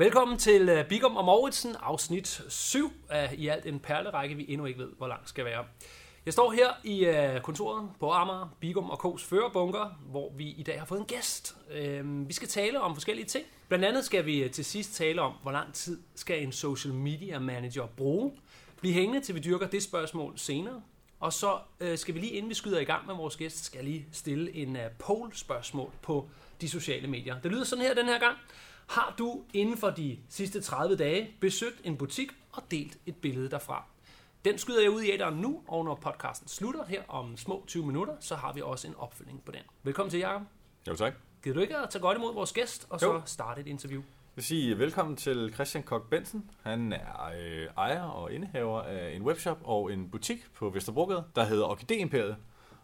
Velkommen til øh, Bigum og Mauritsen, afsnit 7 af i alt en perlerække, vi endnu ikke ved, hvor lang skal være. Jeg står her i øh, kontoret på Amager, Bigum og K's førerbunker, hvor vi i dag har fået en gæst. Øhm, vi skal tale om forskellige ting. Blandt andet skal vi øh, til sidst tale om, hvor lang tid skal en social media manager bruge. Bliv hængende, til vi dyrker det spørgsmål senere. Og så skal vi lige inden vi skyder i gang med vores gæst, skal jeg lige stille en poll-spørgsmål på de sociale medier. Det lyder sådan her den her gang. Har du inden for de sidste 30 dage besøgt en butik og delt et billede derfra? Den skyder jeg ud i æderen nu, og når podcasten slutter her om små 20 minutter, så har vi også en opfølgning på den. Velkommen til, Jacob. Jo, tak. Gider du ikke at tage godt imod vores gæst, og så jo. starte et interview? Jeg vil sige velkommen til Christian Kok Bensen. Han er øh, ejer og indehaver af en webshop og en butik på Vesterbrogade, der hedder Orkidé Imperiet.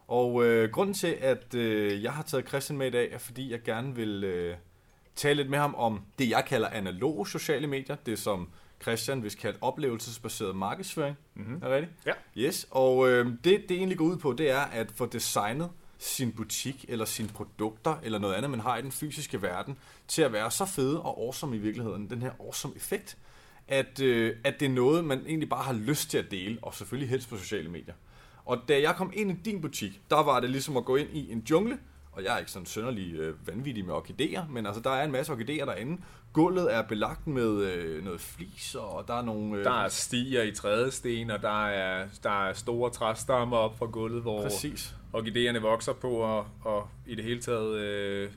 Og øh, grunden til, at øh, jeg har taget Christian med i dag, er fordi jeg gerne vil øh, tale lidt med ham om det, jeg kalder analoge sociale medier. Det som Christian vil kalde oplevelsesbaseret markedsføring. Mm-hmm. Er det rigtigt? Ja. Yes, og øh, det, det egentlig går ud på, det er at få designet sin butik eller sine produkter eller noget andet, man har i den fysiske verden, til at være så fede og awesome i virkeligheden. Den her awesome effekt, at, øh, at det er noget, man egentlig bare har lyst til at dele, og selvfølgelig helst på sociale medier. Og da jeg kom ind i din butik, der var det ligesom at gå ind i en jungle, og jeg er ikke sådan sønderlig øh, vanvittig med orkideer, men altså der er en masse orkideer derinde. Gulvet er belagt med øh, noget flis, og der er nogle... Øh, der er stiger i trædesten, og der er, der er store træstammer op fra gulvet, hvor Præcis. orkideerne vokser på, og, og i det hele taget øh,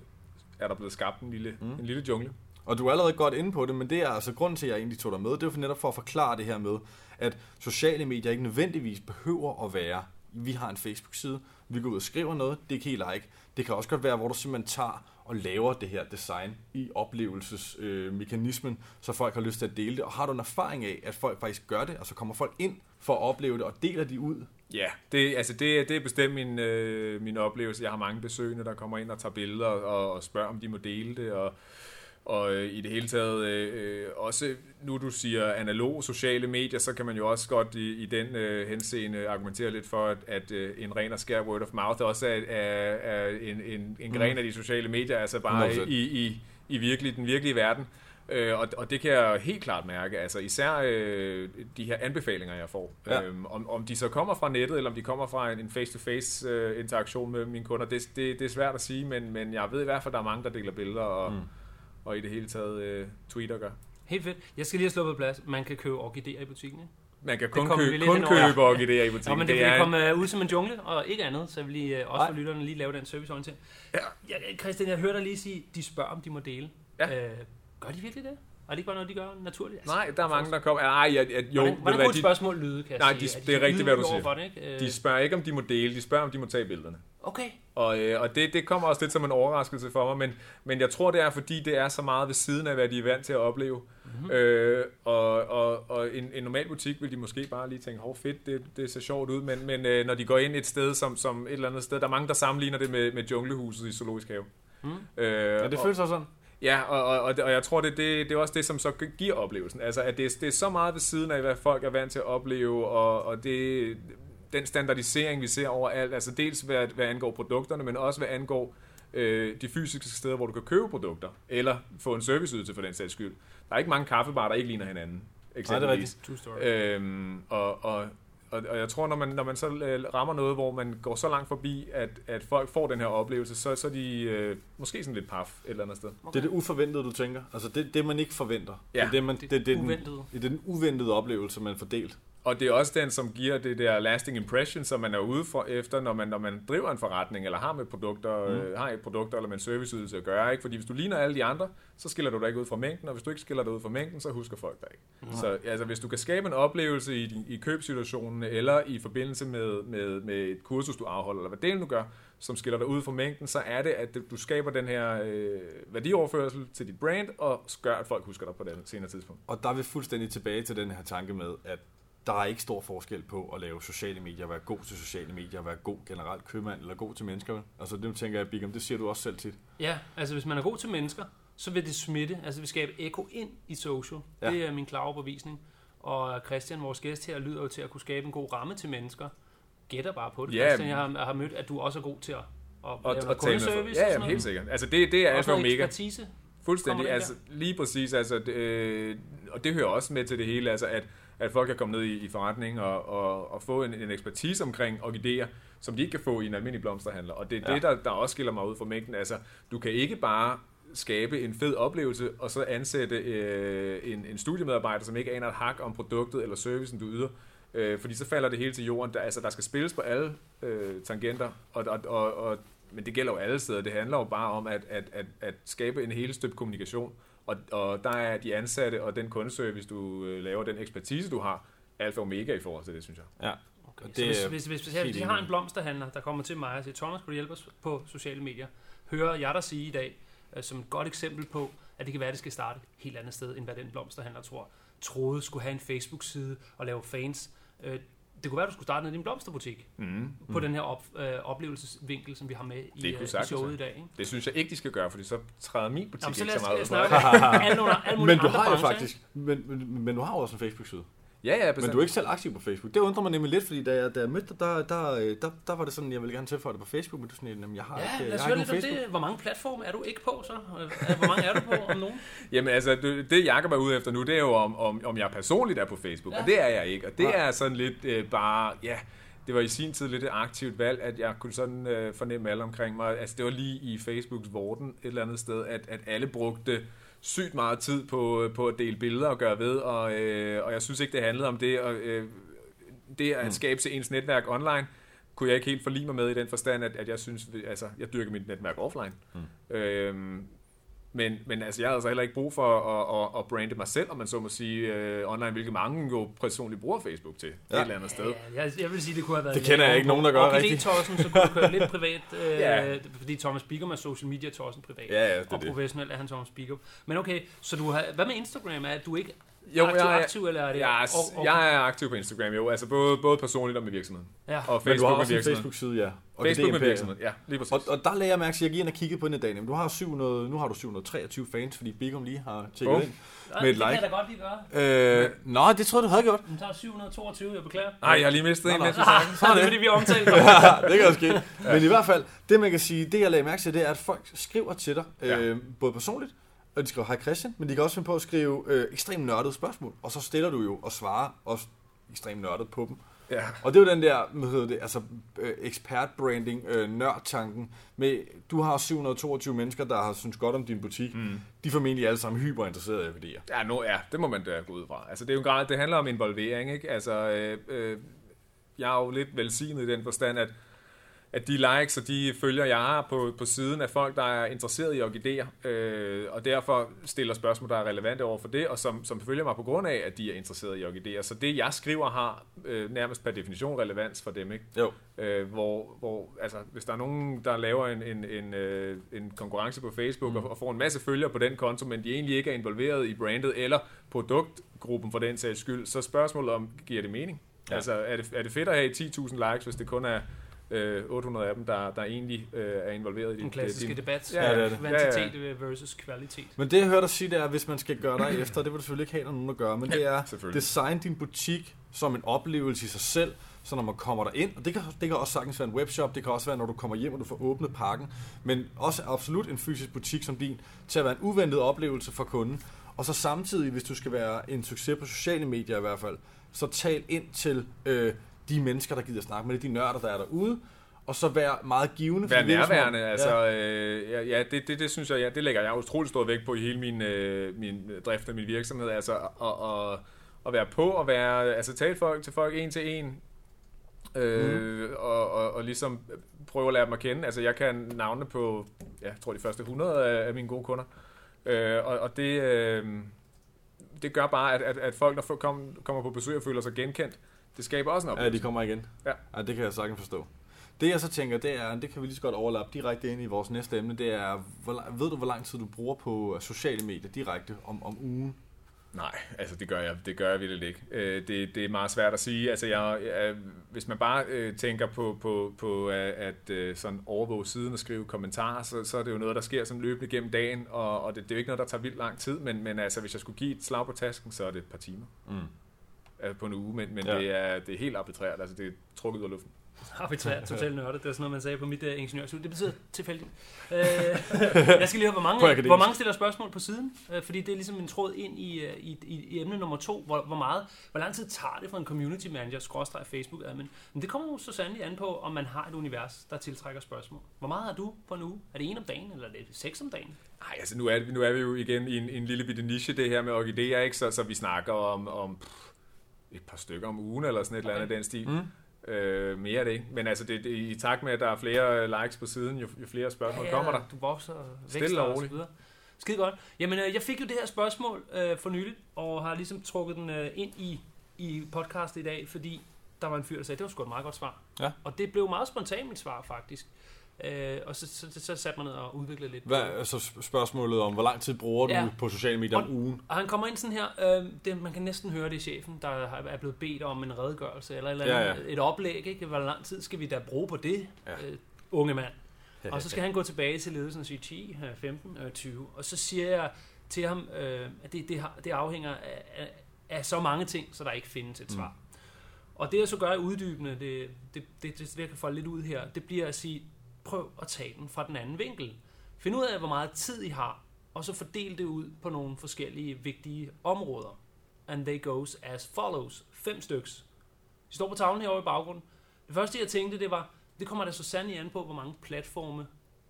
er der blevet skabt en lille, mm. en lille jungle. Og du er allerede godt inde på det, men det er altså grund til, at jeg egentlig tog dig med. Det er for netop for at forklare det her med, at sociale medier ikke nødvendigvis behøver at være, vi har en Facebook-side, vi går ud og skriver noget, det kan I like. Det kan også godt være, hvor du simpelthen tager og laver det her design i oplevelsesmekanismen, øh, så folk har lyst til at dele det. Og har du en erfaring af, at folk faktisk gør det, altså kommer folk ind for at opleve det, og deler de ud? Ja, det, altså det, det er bestemt min, øh, min oplevelse. Jeg har mange besøgende, der kommer ind og tager billeder og, og spørger, om de må dele det, og og øh, i det hele taget øh, også, nu du siger analog sociale medier, så kan man jo også godt i, i den øh, henseende argumentere lidt for, at, at øh, en ren og skær word of mouth også er, er, er en, en, en gren mm. af de sociale medier, altså bare i, i, i virkelig, den virkelige verden. Øh, og, og det kan jeg helt klart mærke, altså især øh, de her anbefalinger, jeg får. Ja. Øhm, om, om de så kommer fra nettet, eller om de kommer fra en, en face-to-face øh, interaktion med mine kunder, det, det, det er svært at sige, men, men jeg ved i hvert fald, at der er mange, der deler billeder, og, mm og i det hele taget øh, tweeter gør. Helt fedt. Jeg skal lige have slået på plads. Man kan købe orkideer i butikken, ikke? Man kan kun, købe, kun købe orkideer i butikken. Ja, men det, det er komme uh, ud som en jungle, og ikke andet, så vil lige, uh, også for lytterne lige lave den serviceorientering. Ja. ja. Christian, jeg hørte dig lige sige, de spørger, om de må dele. Ja. Uh, gør de virkelig det? Og det ikke bare noget, de gør naturligt? Altså, Nej, der er mange, der kommer... Nej, ja, ja, jo, hvordan, hvordan kunne et spørgsmål lyde, kan jeg Nej, sige? De, det er, de rigtigt, hvad du siger. Det, ikke? De spørger ikke, om de må dele. De spørger, om de må tage billederne. Okay. Og, øh, og det, det kommer også lidt som en overraskelse for mig, men, men jeg tror, det er, fordi det er så meget ved siden af, hvad de er vant til at opleve. Mm-hmm. Øh, og og, og en, en normal butik vil de måske bare lige tænke, hov fedt, det, det ser sjovt ud, men, men øh, når de går ind et sted som, som et eller andet sted, der er mange, der sammenligner det med, med junglehuset i Zoologisk Have. Mm. Øh, ja, det føles også sådan. Ja, og, og, og, og jeg tror, det, det, det er også det, som så giver oplevelsen. Altså, at det, det er så meget ved siden af, hvad folk er vant til at opleve, og, og det, den standardisering, vi ser overalt, altså dels hvad, hvad angår produkterne, men også hvad angår øh, de fysiske steder, hvor du kan købe produkter, eller få en serviceydelse for den sags skyld. Der er ikke mange kaffebarer, der ikke ligner hinanden. Eksempelvis. Nej, det er rigtigt. Øhm, og, og, og, og jeg tror, når man, når man så øh, rammer noget, hvor man går så langt forbi, at, at folk får den her oplevelse, så, så er de øh, måske sådan lidt paf et eller andet sted. Okay. Det er det uventede, du tænker? Altså det, det man ikke forventer? Ja. Det er, det, man, det, det, det, den, det er den uventede oplevelse, man får delt? Og det er også den, som giver det der lasting impression, som man er ude for efter, når man, når man driver en forretning, eller har med produkter, mm. øh, har et produkter eller med en serviceydelse at gøre. Ikke? Fordi hvis du ligner alle de andre, så skiller du dig ikke ud fra mængden, og hvis du ikke skiller dig ud fra mængden, så husker folk dig ikke. Mm. Så altså, hvis du kan skabe en oplevelse i, i købsituationen, eller i forbindelse med, med, med et kursus, du afholder, eller hvad det nu gør, som skiller dig ud fra mængden, så er det, at du skaber den her øh, værdioverførsel til dit brand, og gør, at folk husker dig på det senere tidspunkt. Og der er vi fuldstændig tilbage til den her tanke med, at der er ikke stor forskel på at lave sociale medier, være god til sociale medier, være god generelt købmand eller god til mennesker. Altså det tænker jeg, Bigam, det siger du også selv tit. Ja, altså hvis man er god til mennesker, så vil det smitte, altså vi skabe eko ind i social. Ja. Det er min klare overbevisning. Og Christian, vores gæst her, lyder jo til at kunne skabe en god ramme til mennesker. Gætter bare på det, ja, Christian. Jeg har, jeg har mødt, at du også er god til at, at og, lave og kundeservice. Ja, ja, helt sikkert. Altså det, det er alfa og omega. Ekspertise Fuldstændig, altså lige præcis, altså, det, øh, og det hører også med til det hele, altså at, at folk kan komme ned i, i forretning og, og, og få en, en ekspertise omkring orkideer, som de ikke kan få i en almindelig blomsterhandler. Og det er ja. Ja. det, der, der også skiller mig ud fra mængden. Altså, du kan ikke bare skabe en fed oplevelse, og så ansætte øh, en, en studiemedarbejder, som ikke aner et hak om produktet eller servicen, du yder. Øh, fordi så falder det hele til jorden. Der, altså, der skal spilles på alle øh, tangenter, og, og, og, og, men det gælder jo alle steder. Det handler jo bare om at, at, at, at skabe en hele støbt kommunikation. Og, og der er de ansatte og den kundeservice, du øh, laver, den ekspertise, du har, alfa og omega i forhold til det, synes jeg. Ja. Okay. Og Så hvis, hvis, hvis, hvis, helt hvis jeg har en blomsterhandler, der kommer til mig og siger, Thomas, kunne du hjælpe os på sociale medier? Hører jeg dig sige i dag, øh, som et godt eksempel på, at det kan være, at det skal starte et helt andet sted, end hvad den blomsterhandler tror, troede skulle have en Facebook-side og lave fans. Øh, det kunne være, at du skulle starte ned i din blomsterbutik Mm. på den her op, øh, oplevelsesvinkel, som vi har med i, øh, i showet i dag. Ikke? Det synes jeg ikke, de skal gøre, fordi så træder min butik Jamen, så ikke så meget ud. Men du har jo faktisk, men, men, men du har også en Facebook-side. Ja, ja, Men bestemt. du er ikke selv aktiv på Facebook. Det undrer mig nemlig lidt, fordi da jeg, da jeg mødte dig, der, der, øh, der, der var det sådan, jeg ville gerne tilføje det på Facebook, men du sådan, jamen, jeg har Ja, ikke, lad jeg os har høre lidt Facebook. det. Hvor mange platforme er du ikke på så? Øh, Hvor mange er du på om nogen? Jamen altså, det, det Jacob er ude efter nu, det er jo om, om, om jeg personligt er på Facebook, Ja. og det er jeg ikke. Og det Nej. er sådan lidt øh, bare, ja, det var i sin tid lidt et aktivt valg, at jeg kunne sådan øh, fornemme alle omkring mig. Altså det var lige i Facebooks vorden et eller andet sted, at, at alle brugte sygt meget tid på, på at dele billeder og gøre ved, og, øh, og jeg synes ikke, det handlede om det. Og, øh, det at skabe til ens netværk online, kunne jeg ikke helt forlige mig med i den forstand, at, at jeg synes, altså, jeg dyrker mit netværk offline. Mm. Øhm, men, men altså, jeg har altså heller ikke brug for at, at, at brande mig selv, om man så må sige, øh, online, hvilket mange jo personligt bruger Facebook til ja. et eller andet sted. Ja, jeg, jeg vil sige, det kunne have været... Det kender jeg ikke nogen, der gør og rigtigt. tossen så kunne du køre lidt privat, øh, Ja. fordi Thomas Bigum er social media tossen privat. Ja, ja, det er og det. professionelt er han Thomas Bigum. Men okay, så du har, hvad med Instagram? Er du ikke Jo, aktiv, jeg er- aktiv, eller er det... Jeg er, og, og, jeg er aktiv på Instagram, jo. Altså både, både personligt og med virksomheden. ja. Og Men du Facebook har med også en virksomheden. Facebook-side, ja. Og Facebook med virksomheden, ja, lige præcis. Og, og der lagde jeg mærke til, at jeg gik ind og kiggede på den i dag. Jamen, Du har 700, nu har du 723 fans, fordi Bigum lige har tjekket Bum. ind. Ja, med et det kan like. jeg da godt lige gøre. Øh, nå, det troede du havde gjort. Den tager 722, jeg beklager. Nej, jeg har lige mistet en, Nå, nå. mens vi snakker. Så er det, fordi vi omtalte det kan jo ske. Men i hvert fald, det man kan sige, det jeg lagde mærke til, det er, at folk skriver til dig, øh, både personligt, og de skriver, hej Christian, men de kan også finde på at skrive øh, ekstremt nørdede spørgsmål, og så stiller du jo og svarer også ekstremt nørdet på dem. Ja. Og det er jo den der, hvad hedder det, altså øh, ekspertbranding, øh, nørdtanken med, du har 722 mennesker, der har synes godt om din butik. Mm. De er formentlig alle sammen hyperinteresserede i værdier. Ja, nu, ja, det må man da gå ud fra. Altså, det er jo en grad, det handler om involvering, ikke? Altså, øh, øh, jeg er jo lidt velsignet i den forstand, at, at de likes og de følger, jeg har på, på siden af folk, der er interesseret i orkideer, øh, og derfor stiller spørgsmål, der er relevante over for det, og som, som følger mig på grund af, at de er interesseret i orkideer. Så det, jeg skriver, har øh, nærmest per definition relevans for dem, ikke? Jo. Øh, hvor, hvor, altså, hvis der er nogen, der laver en, en, en, øh, en konkurrence på Facebook mm. og, og får en masse følgere på den konto, men de egentlig ikke er involveret i brandet eller produktgruppen for den sags skyld, så spørgsmålet om, giver det mening? Ja. Altså, er det, er det fedt at have 10.000 likes, hvis det kun er øh, 800 af dem, der, der egentlig øh, er involveret i Den din klassiske din, debat. Ja, det er det. Kvantitet versus kvalitet. Men det jeg hørte dig sige, det er, at hvis man skal gøre dig efter, det vil du selvfølgelig ikke have er nogen at gøre, men det er design din butik som en oplevelse i sig selv, så når man kommer der ind, og det kan, det kan også sagtens være en webshop, det kan også være, når du kommer hjem, og du får åbnet pakken, men også absolut en fysisk butik som din, til at være en uventet oplevelse for kunden. Og så samtidig, hvis du skal være en succes på sociale medier i hvert fald, så tal ind til øh, de mennesker, der gider snakke med det, de nørder, der er derude, og så vær meget givende. Være nærværende, altså, øh, ja, ja det, det, det synes jeg, ja, det lægger jeg utrolig stor vægt på i hele min, øh, min drift af min virksomhed, altså at, at, at være på og være, altså tale folk, til folk en til en, øh, mm. og, og, og ligesom prøve at lære dem at kende. Altså jeg kan navne på, ja, jeg tror de første 100 af, af mine gode kunder, øh, og, og det, øh, det gør bare, at, at, at folk, der får- kom, kommer på besøg og føler sig genkendt, det skaber også en Ja, oplevelse. de kommer igen. Ja. ja. det kan jeg sagtens forstå. Det jeg så tænker, det er, det kan vi lige så godt overlappe direkte ind i vores næste emne, det er, hvor, ved du, hvor lang tid du bruger på øh, sociale medier direkte om, om ugen? Nej, altså det gør jeg, det gør jeg virkelig ikke. Øh, det, det er meget svært at sige. Altså jeg, jeg, hvis man bare øh, tænker på, på, på at, at øh, sådan overvåge siden og skrive kommentarer, så, så er det jo noget, der sker sådan løbende gennem dagen, og, og det, det er jo ikke noget, der tager vildt lang tid, men, men altså hvis jeg skulle give et slag på tasken, så er det et par timer Mm. Øh, på en uge, men, men Ja. det, er, det er helt arbitrært, altså det er trukket ud af luften. Arbitrært, totalt nørdet. Det er sådan noget, man sagde på mit uh, ingeniørstudie. Det betyder tilfældigt. Uh, jeg skal lige høre, hvor mange, hvor mange stiller spørgsmål på siden? Uh, fordi det er ligesom en tråd ind i, uh, i, i, i emne nummer to. Hvor, hvor, meget, hvor lang tid tager det for en community manager, skråstreg Facebook admin? Men det kommer jo så sandelig an på, om man har et univers, der tiltrækker spørgsmål. Hvor meget har du på en uge? Er det en om dagen, eller er det seks om dagen? Nej, altså nu er, vi- nu er vi jo igen i en, en lille bitte niche, det her med orkideer, ikke? Så, så vi snakker om, om pff, et par stykker om ugen, eller sådan et okay. eller andet den stil. Mm. Øh, mere er det ikke. Men altså, det, det, i takt med, at der er flere likes på siden, jo, jo flere spørgsmål ja, kommer der. Du vokser og Stille vækster og og så videre. Skide godt. Jamen, øh, jeg fik jo det her spørgsmål øh, for nylig, og har ligesom trukket den øh, ind i, i podcastet i dag, fordi der var en fyr, der sagde, det var sgu et meget godt svar. Ja. Og det blev meget spontant mit svar, faktisk. Øh, og så, så, så, satte man ned og udviklede lidt. Hvad så sp- spørgsmålet om, hvor lang tid bruger du Ja. ja. på sociale medier om Og- ugen? Og han kommer ind sådan her, øh, det, man kan næsten høre det i chefen, der er blevet bedt om en redegørelse, eller, et eller Ja, andet, et oplæg, ikke? hvor lang tid skal vi da bruge på det, Ja. øh, unge mand? Og så skal han gå tilbage til ledelsen og sige 10, øh, 15, øh, 20. Og så siger jeg til ham, øh, at det, det, har, det afhænger af, af, af så mange ting, så der ikke findes et svar. Mm. Og det jeg så gør i uddybende, det, det, det, det, det, jeg kan folde lidt ud her, det bliver at sige, prøv at tage den fra den anden vinkel. Find ud af, hvor meget tid I har, og så fordel det ud på nogle forskellige vigtige områder. And they goes as follows. Fem styks. De står på tavlen herovre i baggrunden. Det første, jeg tænkte, det var, det kommer da så sandelig an på, hvor mange platforme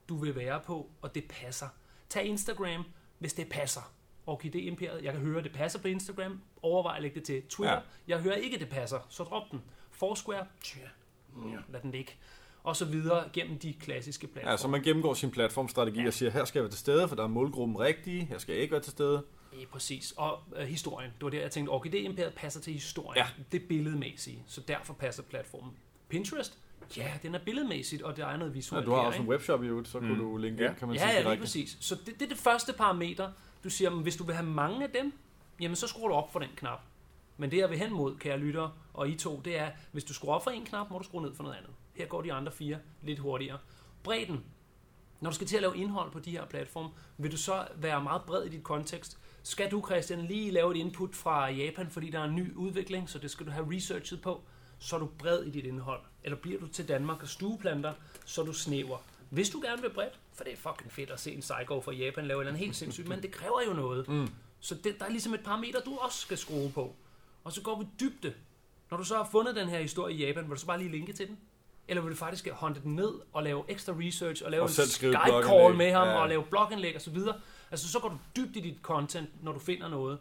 du vil være på, og det passer. Tag Instagram, hvis det passer. Orkidé Imperiet, jeg kan høre, at det passer på Instagram. Overvej at lægge det til Twitter. Ja. Jeg hører ikke, at det passer, så drop den. Foursquare, tja, ja, lad den ligge. Og så videre gennem de klassiske platforme. Ja, så man gennemgår sin platformstrategi Ja. og siger, her skal jeg være til stede, for der er målgruppen rigtig, her skal jeg ikke være til stede. Ja, præcis. Og øh, historien. Det var der, jeg tænkte, Orkidé Imperiet passer til historien. Ja. Det billedmæssige. Så derfor passer platformen. Pinterest? Ja, den er billedmæssigt, og der er noget Ja, visuelt. du har der, også en webshop i øvrigt, så kunne Mm. du linke Ja. ind, kan man Ja, sige ja, lige direkte. præcis. Så det, det er det første parameter. Du siger, hvis du vil have mange af dem, jamen så skruer du op for den knap. Men det jeg vil hen mod, kære lytter, og I to, det er, hvis du skruer op for en knap, må du skrue ned for noget andet. Her går de andre fire lidt hurtigere. Bredden. Når du skal til at lave indhold på de her platforme, vil du så være meget bred i dit kontekst. Skal du, Christian, lige lave et input fra Japan, fordi der er en ny udvikling, så det skal du have researchet på, så er du bred i dit indhold. Eller bliver du til Danmark og stueplanter, så du snæver. Hvis du gerne vil bredt, for det er fucking fedt at se en psycho fra Japan lave andet helt sindssygt, men det kræver jo noget. Mm. Så det, der er ligesom et parameter, du også skal skrue på. Og så går vi dybde. Når du så har fundet den her historie i Japan, vil du så bare lige linke til den? Eller vil du faktisk håndte den ned og lave ekstra research og lave Og en Skype-call blogindlæg. med ham Ja. og lave blogindlæg og så videre? Altså så går du dybt i dit content, når du finder noget.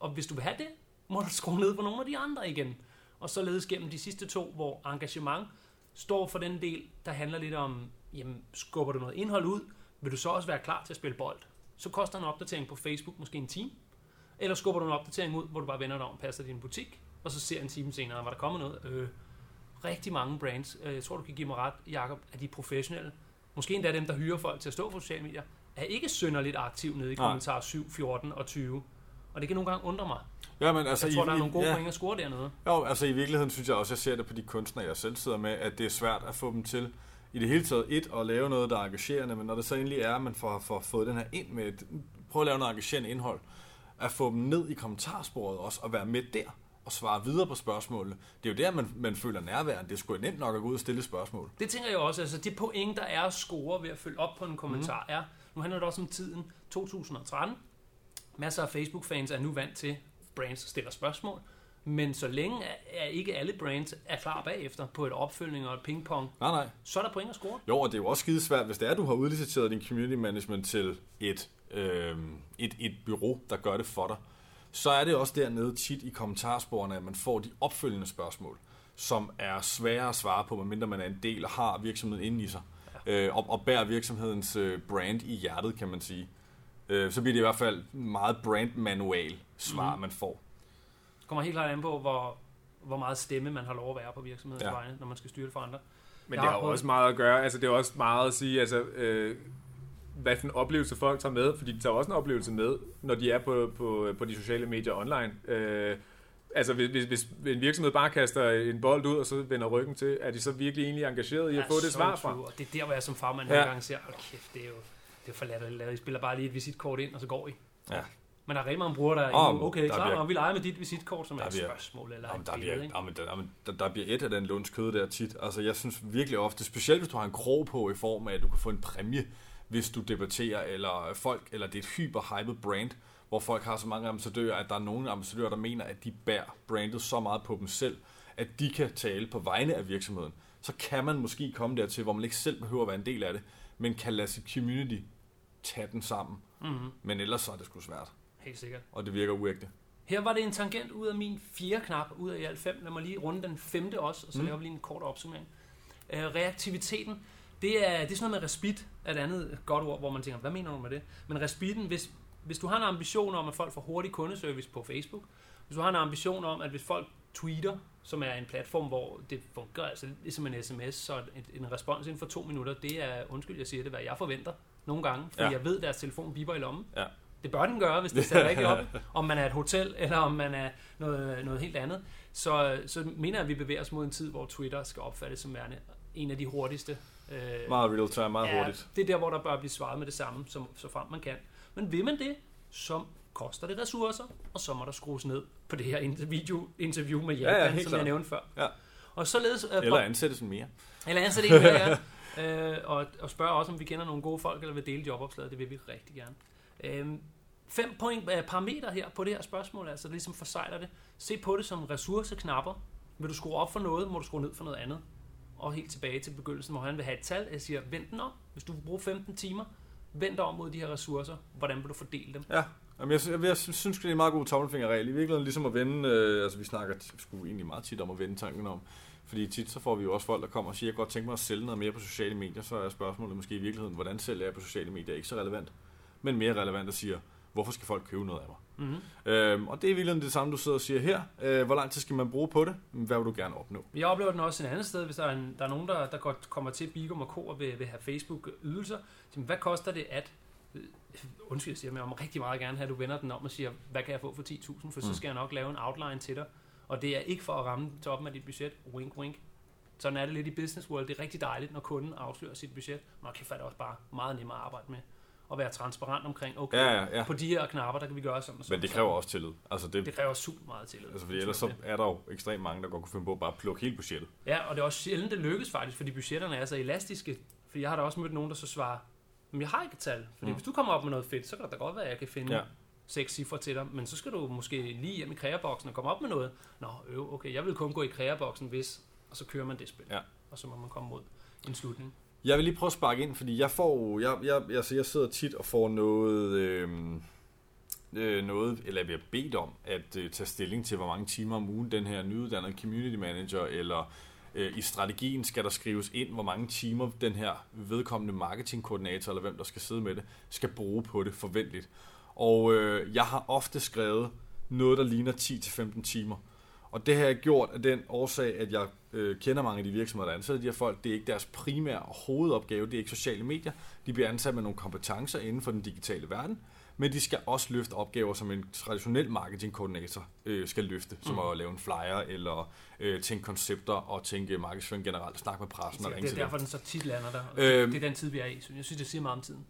Og hvis du vil have det, må du skrue ned på nogle af de andre igen. Og således gennem de sidste to, hvor engagement står for den del, der handler lidt om, jamen, skubber du noget indhold ud, vil du så også være klar til at spille bold. Så koster en opdatering på Facebook måske en time. Eller skubber du en opdatering ud, hvor du bare vender dig om, passer din butik, og så ser en time senere, var der kommet noget. Øh, rigtig mange brands, øh, jeg tror du kan give mig ret, Jacob, at de professionelle. Måske endda dem, der hyrer folk til at stå på sociale medier, er ikke synderligt aktiv nede i Nej. kommentarer 7, 14 og 20. Og det kan nogle gange undre mig. Ja, men altså, Jeg tror, i, der er nogle gode ja. point at score dernede. Jo, altså i virkeligheden synes jeg også, jeg ser det på de kunstnere, jeg selv sidder med, at det er svært at få dem til i det hele taget et at lave noget, der er engagerende, men når det så endelig er, at man får, får fået den her ind med, et, prøv at lave noget engagerende indhold, at få dem ned i kommentarsporet også, og være med der, og svare videre på spørgsmålene. Det er jo der, man, man føler nærværen. Det sgu nemt nok at gå ud og stille spørgsmål. Det tænker jeg også. Altså, det point, der er at score ved at følge op på en kommentar, mm. er, nu handler det også om tiden 2013. Masser af Facebook-fans er nu vant til, brands stiller spørgsmål. Men så længe er- ikke alle brands er klar bagefter på et opfølgning og et pingpong, Nej, nej. så er der point at score. Jo, og det er jo også skidesvært, hvis det er, du har udliciteret din community management til et, øh, et, et bureau, der gør det for dig. Så er det også dernede tit i kommentarsporene, at man får de opfølgende spørgsmål, som er svære at svare på, medmindre man er en del og har virksomheden inde i sig. Øh, og, og bærer virksomhedens øh, brand i hjertet, kan man sige. Øh, så bliver det i hvert fald meget brand-manual svar, mm. man får. Det kommer helt klart an på, hvor, hvor meget stemme man har lov at være på virksomhedens ja. Ja. vegne, når man skal styre det for andre. Men Jeg det har jo også meget at gøre, altså det er også meget at sige, altså, øh, hvad for en oplevelse folk tager med, fordi de tager også en oplevelse med, når de er på, på, på de sociale medier online. Øh, altså hvis, hvis, hvis en virksomhed bare kaster en bold ud, og så vender ryggen til, er de så virkelig egentlig engageret i at få det svar fra? Og det er der, hvor jeg som farmand Ja. nogle gange siger, hold kæft, det er jo det er for latterligt. I spiller bare lige et visitkort ind, og så går I. Ja. Men der er rigtig mange brugere, der er oh, okay, der klar, bliver- og vi leger med dit visitkort, som er Der et bliver- spørgsmål eller Jamen, et der, billede, bliver, jamen, der, jamen, der, der bliver et af den lunds kød der tit. Altså, jeg synes virkelig ofte, specielt hvis du har en krog på i form af, at du kan få en præmie, hvis du debatterer, eller folk, eller det er et hyper-hyped brand, hvor folk har så mange ambassadører, at der er nogle ambassadører, der mener, at de bærer brandet så meget på dem selv, at de kan tale på vegne af virksomheden. Så kan man måske komme dertil, hvor man ikke selv behøver at være en del af det, men kan lade sit community tage den sammen. Mm-hmm. Men ellers så er det sgu svært, Helt sikkert. og det virker uægte. Her var det en tangent ud af min fjerde knap, ud af i alt fem. Lad mig lige runde den femte også, og så Mm. laver vi lige en kort opsummering. Uh, reaktiviteten, det er, det er sådan noget med respit, er et andet godt ord, hvor man tænker, hvad mener du med det? Men respitten, hvis, hvis du har en ambition om, at folk får hurtig kundeservice på Facebook, hvis du har en ambition om, at hvis folk tweeter, som er en platform, hvor det fungerer altså ligesom en sms, så en, en respons inden for to minutter, det er, undskyld jeg siger det, hvad jeg forventer nogle gange, fordi Ja. jeg ved, at deres telefon biber i lommen. Ja. Det bør den gøre, hvis det ser rigtigt op, om man er et hotel, eller om man er noget, noget helt andet. Så, så mener jeg, at vi bevæger os mod en tid, hvor Twitter skal opfattes som værende en af de hurtigste. Øh, Meget real time, meget hurtigt. det er der, hvor der bør blive svaret med det samme, som, så frem man kan. Men vil man det, så koster det ressourcer, og så må der skrues ned på det her inter- video-interview med Ja, ja, Japan, helt som klart. jeg nævnte før. Ja. Og således... Øh, Eller ansættes mere. eller ansæt en mere, ja. øh, og, og spørge også, om vi kender nogle gode folk, eller vil dele jobopslaget. Det vil vi rigtig gerne. Øhm, fem point, øh, parametre her på det her spørgsmål, altså det ligesom forsejler det. Se på det som ressourceknapper. Vil du skrue op for noget, må du skrue ned for noget andet. Og helt tilbage til begyndelsen, hvor han vil have et tal. Jeg siger, vend den om. Hvis du vil bruge 15 timer, vend dig om mod de her ressourcer. Hvordan vil du fordele dem? Ja, Jamen, jeg, jeg, jeg synes, det er en meget god tommelfingerregel. I virkeligheden ligesom at vende, øh, altså vi snakker sgu egentlig meget tit om at vende tanken om. Fordi tit så får vi jo også folk, der kommer og siger, jeg godt tænke mig at sælge noget mere på sociale medier. Så er spørgsmålet måske i virkeligheden, hvordan sælger jeg på sociale medier? Ikke så relevant, men mere relevant at sige, hvorfor skal folk købe noget af mig? Mm-hmm. Øhm, og det er i virkeligheden det samme, du sidder og siger her. Øh, hvor lang tid skal man bruge på det? Hvad vil du gerne opnå? Jeg oplever den også et andet sted, hvis der er, en, der er nogen, der, der godt kommer til Bigum og Co. og vil, vil have Facebook-ydelser. Så, hvad koster det at... øh, Undskyld, jeg siger, men jeg må rigtig meget gerne have, at du vender den om og siger, hvad kan jeg få for 10.000? For så Mm. skal jeg nok lave en outline til dig. Og det er ikke for at ramme toppen af dit budget. Wink, wink. Sådan er det lidt i business world. Det er rigtig dejligt, når kunden afslører sit budget. Okay, er det også bare meget nemmere at arbejde med. Og være transparent omkring, okay, Ja, ja, ja. på de her knapper, der kan vi gøre sådan og sådan. Men det kræver også tillid. Altså, det, Det kræver super meget tillid. altså fordi ellers så er der jo ekstremt mange, der godt kunne finde på at bare plukke hele budgettet. Ja, og det er også sjældent, det lykkes faktisk, fordi budgetterne er så elastiske. Fordi jeg har da også mødt nogen, der så svarer, men jeg har ikke et tal. Fordi Mm. hvis du kommer op med noget fedt, så kan det da godt være, at jeg kan finde Ja. seks cifre til dig. Men så skal du måske lige hjem i kreaboksen og komme op med noget. Nå, øv, okay, jeg vil kun gå i kreaboksen, hvis... Og så kører man det spil. Ja. Og så må man komme mod en slutning. Jeg vil lige prøve at sparke ind, fordi jeg får, jeg, jeg, altså jeg sidder tit og får noget, øh, øh, noget, eller jeg bliver bedt om at øh, tage stilling til, hvor mange timer om ugen den her nyuddannede community manager, eller øh, i strategien skal der skrives ind, hvor mange timer den her vedkommende marketingkoordinator, eller hvem der skal sidde med det, skal bruge på det forventeligt. Og øh, jeg har ofte skrevet noget, der ligner 10-15 timer. Og det har jeg gjort af den årsag, at jeg øh, kender mange af de virksomheder, der ansætter de her folk. Det er ikke deres primære hovedopgave, det er ikke sociale medier. De bliver ansat med nogle kompetencer inden for den digitale verden, men de skal også løfte opgaver, som en traditionel marketingkoordinator øh, skal løfte, som Mm. at lave en flyer, eller øh, tænke koncepter og tænke markedsføring generelt, snakke med pressen og Det er derfor, den så tit lander der. Øhm. det er den tid, vi er i. Så jeg synes, det siger meget om tiden.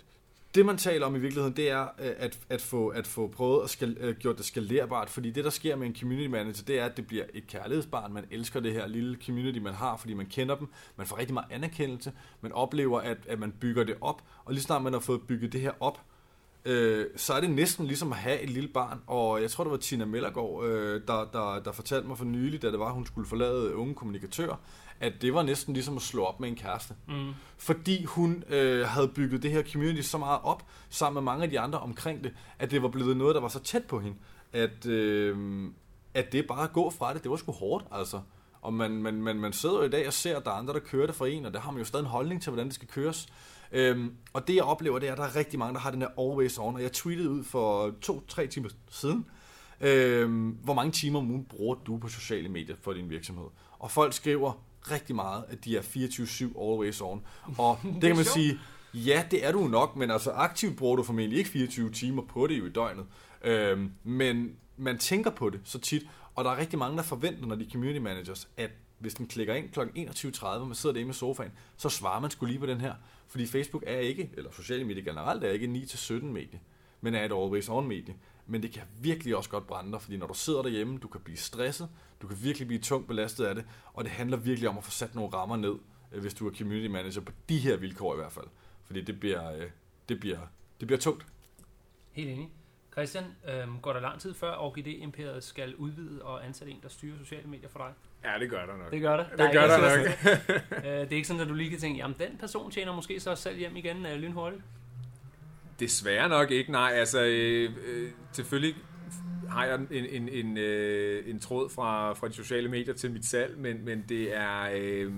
Det man taler om i virkeligheden, det er øh, at, at, få, at få prøvet at skal, uh, gjort det skalerbart, fordi det der sker med en community manager, det er, at det bliver et kærlighedsbarn. Man elsker det her lille community, man har, fordi man kender dem. Man får rigtig meget anerkendelse. Man oplever, at, at man bygger det op, og lige snart man har fået bygget det her op, øh, så er det næsten ligesom at have et lille barn. Og jeg tror, det var Tina Mellergaard, øh, der, der, der fortalte mig for nylig, da det var, at hun skulle forlade unge kommunikatører, at det var næsten ligesom at slå op med en kæreste Mm. fordi hun øh, havde bygget det her community så meget op, sammen med mange af de andre omkring det, at det var blevet noget, der var så tæt på hende, at, øh, at det bare at gå fra det, det var sgu hårdt, altså. Og man, man, man, man sidder jo i dag og ser, at der er andre, der kører det for en, og der har man jo stadig en holdning til, hvordan det skal køres. Øhm, og det jeg oplever, det er, at der er rigtig mange, der har den her always on, og jeg tweetede ud for to-tre timer siden, øhm, hvor mange timer om ugen bruger du på sociale medier for din virksomhed? Og folk skriver rigtig meget, at de er 24-7 always on. Og det kan man sjovt. sige, ja, det er du nok, men altså aktivt bruger du formentlig ikke 24 timer på det jo i døgnet. Øhm, men man tænker på det så tit, og der er rigtig mange, der forventer, når de er community managers, at hvis den klikker ind kl. 21.30, og man sidder derinde med sofaen, så svarer man skulle lige på den her. Fordi Facebook er ikke, eller sociale medier generelt er ikke 9-17 medie, men er et always on medie. Men det kan virkelig også godt brænde dig, fordi når du sidder derhjemme, du kan blive stresset, du kan virkelig blive tungt belastet af det, og det handler virkelig om at få sat nogle rammer ned, øh, hvis du er community manager på de her vilkår i hvert fald. Fordi det bliver, øh, det bliver, det bliver tungt. Helt enig. Christian, øhm, går der lang tid før OGD Imperiet skal udvide og ansætte en, der styrer sociale medier for dig? Ja, det gør der nok. Det gør det. Det gør der nok. stress. Øh, det er ikke sådan, at du lige kan tænke, jamen den person tjener måske så selv hjem igen øh, lynhurtigt. Desværre nok ikke, nej. Altså, øh, øh, selvfølgelig har jeg en, en, en, øh, en tråd fra, fra de sociale medier til mit salg, men, men det er... Øh,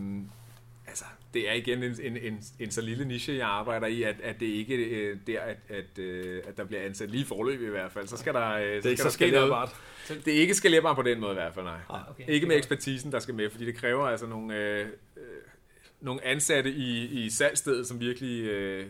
altså, det er igen en, en, en, en så lille niche, jeg arbejder i, at, at det ikke øh, der, at, at, øh, at der bliver ansat lige forløb i hvert fald. Så skal der, øh, Det er skal ikke der så ske noget. Det er ikke skalerbart på den måde i hvert fald, nej. Ah, okay. Ikke med ekspertisen, der skal med, fordi det kræver altså nogle, øh, øh, nogle ansatte i, i salgsstedet, som virkelig... Øh,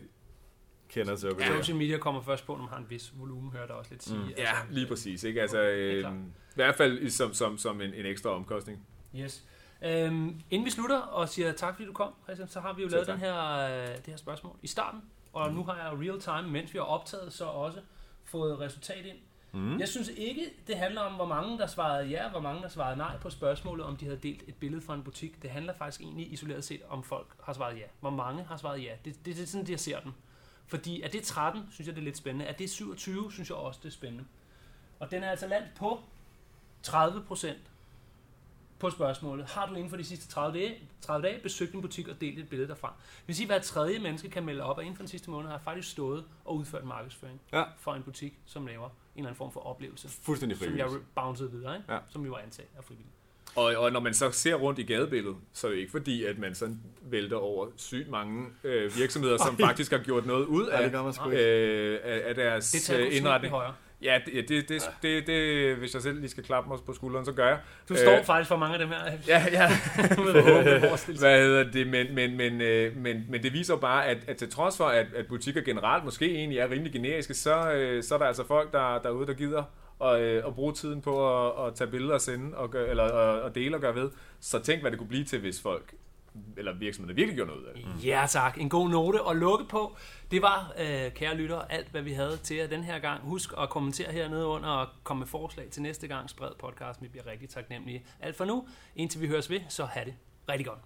Kender til Ja, social media kommer først på, når man har en vis volumen, hører der også lidt sige. Mm. ja, lige præcis. Ikke? Altså, øh. I hvert fald som, som, som en, en ekstra omkostning. Yes. Øhm, inden vi slutter og siger tak, fordi du kom, Christian, så har vi jo lavet den her, øh, det her spørgsmål i starten. Og nu har jeg real time, mens vi har optaget, så også fået resultat ind. Mm. Jeg synes ikke, det handler om, hvor mange der svarede ja, og hvor mange der svarede nej på spørgsmålet, om de havde delt et billede fra en butik. Det handler faktisk egentlig isoleret set, om folk har svaret ja. Hvor mange har svaret ja. Det, det, det er sådan, jeg ser den. Fordi er det 13, synes jeg, det er lidt spændende. Er det 27, synes jeg også, det er spændende. Og den er altså landt på 30 procent på spørgsmålet. Har du inden for de sidste 30 dage, 30 dage besøgt en butik og delt et billede derfra? Det vil sige, at hver tredje menneske kan melde op, at inden for den sidste måned har jeg faktisk stået og udført markedsføring Ja. for en butik, som laver en eller anden form for oplevelse Fuldstændig som jeg frivilligt. bouncede videre, ikke? Ja. som vi var antaget af frivillige. Og, og når man så ser rundt i gadebilledet, så er det ikke fordi, at man sådan vælter over sygt mange øh, virksomheder, som faktisk har gjort noget ud Ja, det af, ikke. øh, af, af Det deres tager øh, indretning. Ja, det, det, det, det, det, hvis jeg selv lige skal klappe mig på skulderen, så gør jeg. Du står Øh, faktisk for mange af dem her. Ja, ja. Hvad hedder det? Men, men, men, øh, men, men det viser jo bare, at, at til trods for, at, at butikker generelt måske egentlig er rimelig generiske, så, øh, så er der altså folk der, derude, der gider og, øh, og bruge tiden på at, at tage billeder og sende, og gør, eller at, dele og gøre ved. Så tænk, hvad det kunne blive til, hvis folk eller virksomheder virkelig gjorde noget ud af det. Mm. Ja tak, en god note at lukke på. Det var, øh, kære lyttere, alt hvad vi havde til jer den her gang. Husk at kommentere hernede under og komme med forslag til næste gang. Spred podcast, vi bliver rigtig taknemmelige. Alt for nu, indtil vi høres ved, så have det rigtig godt.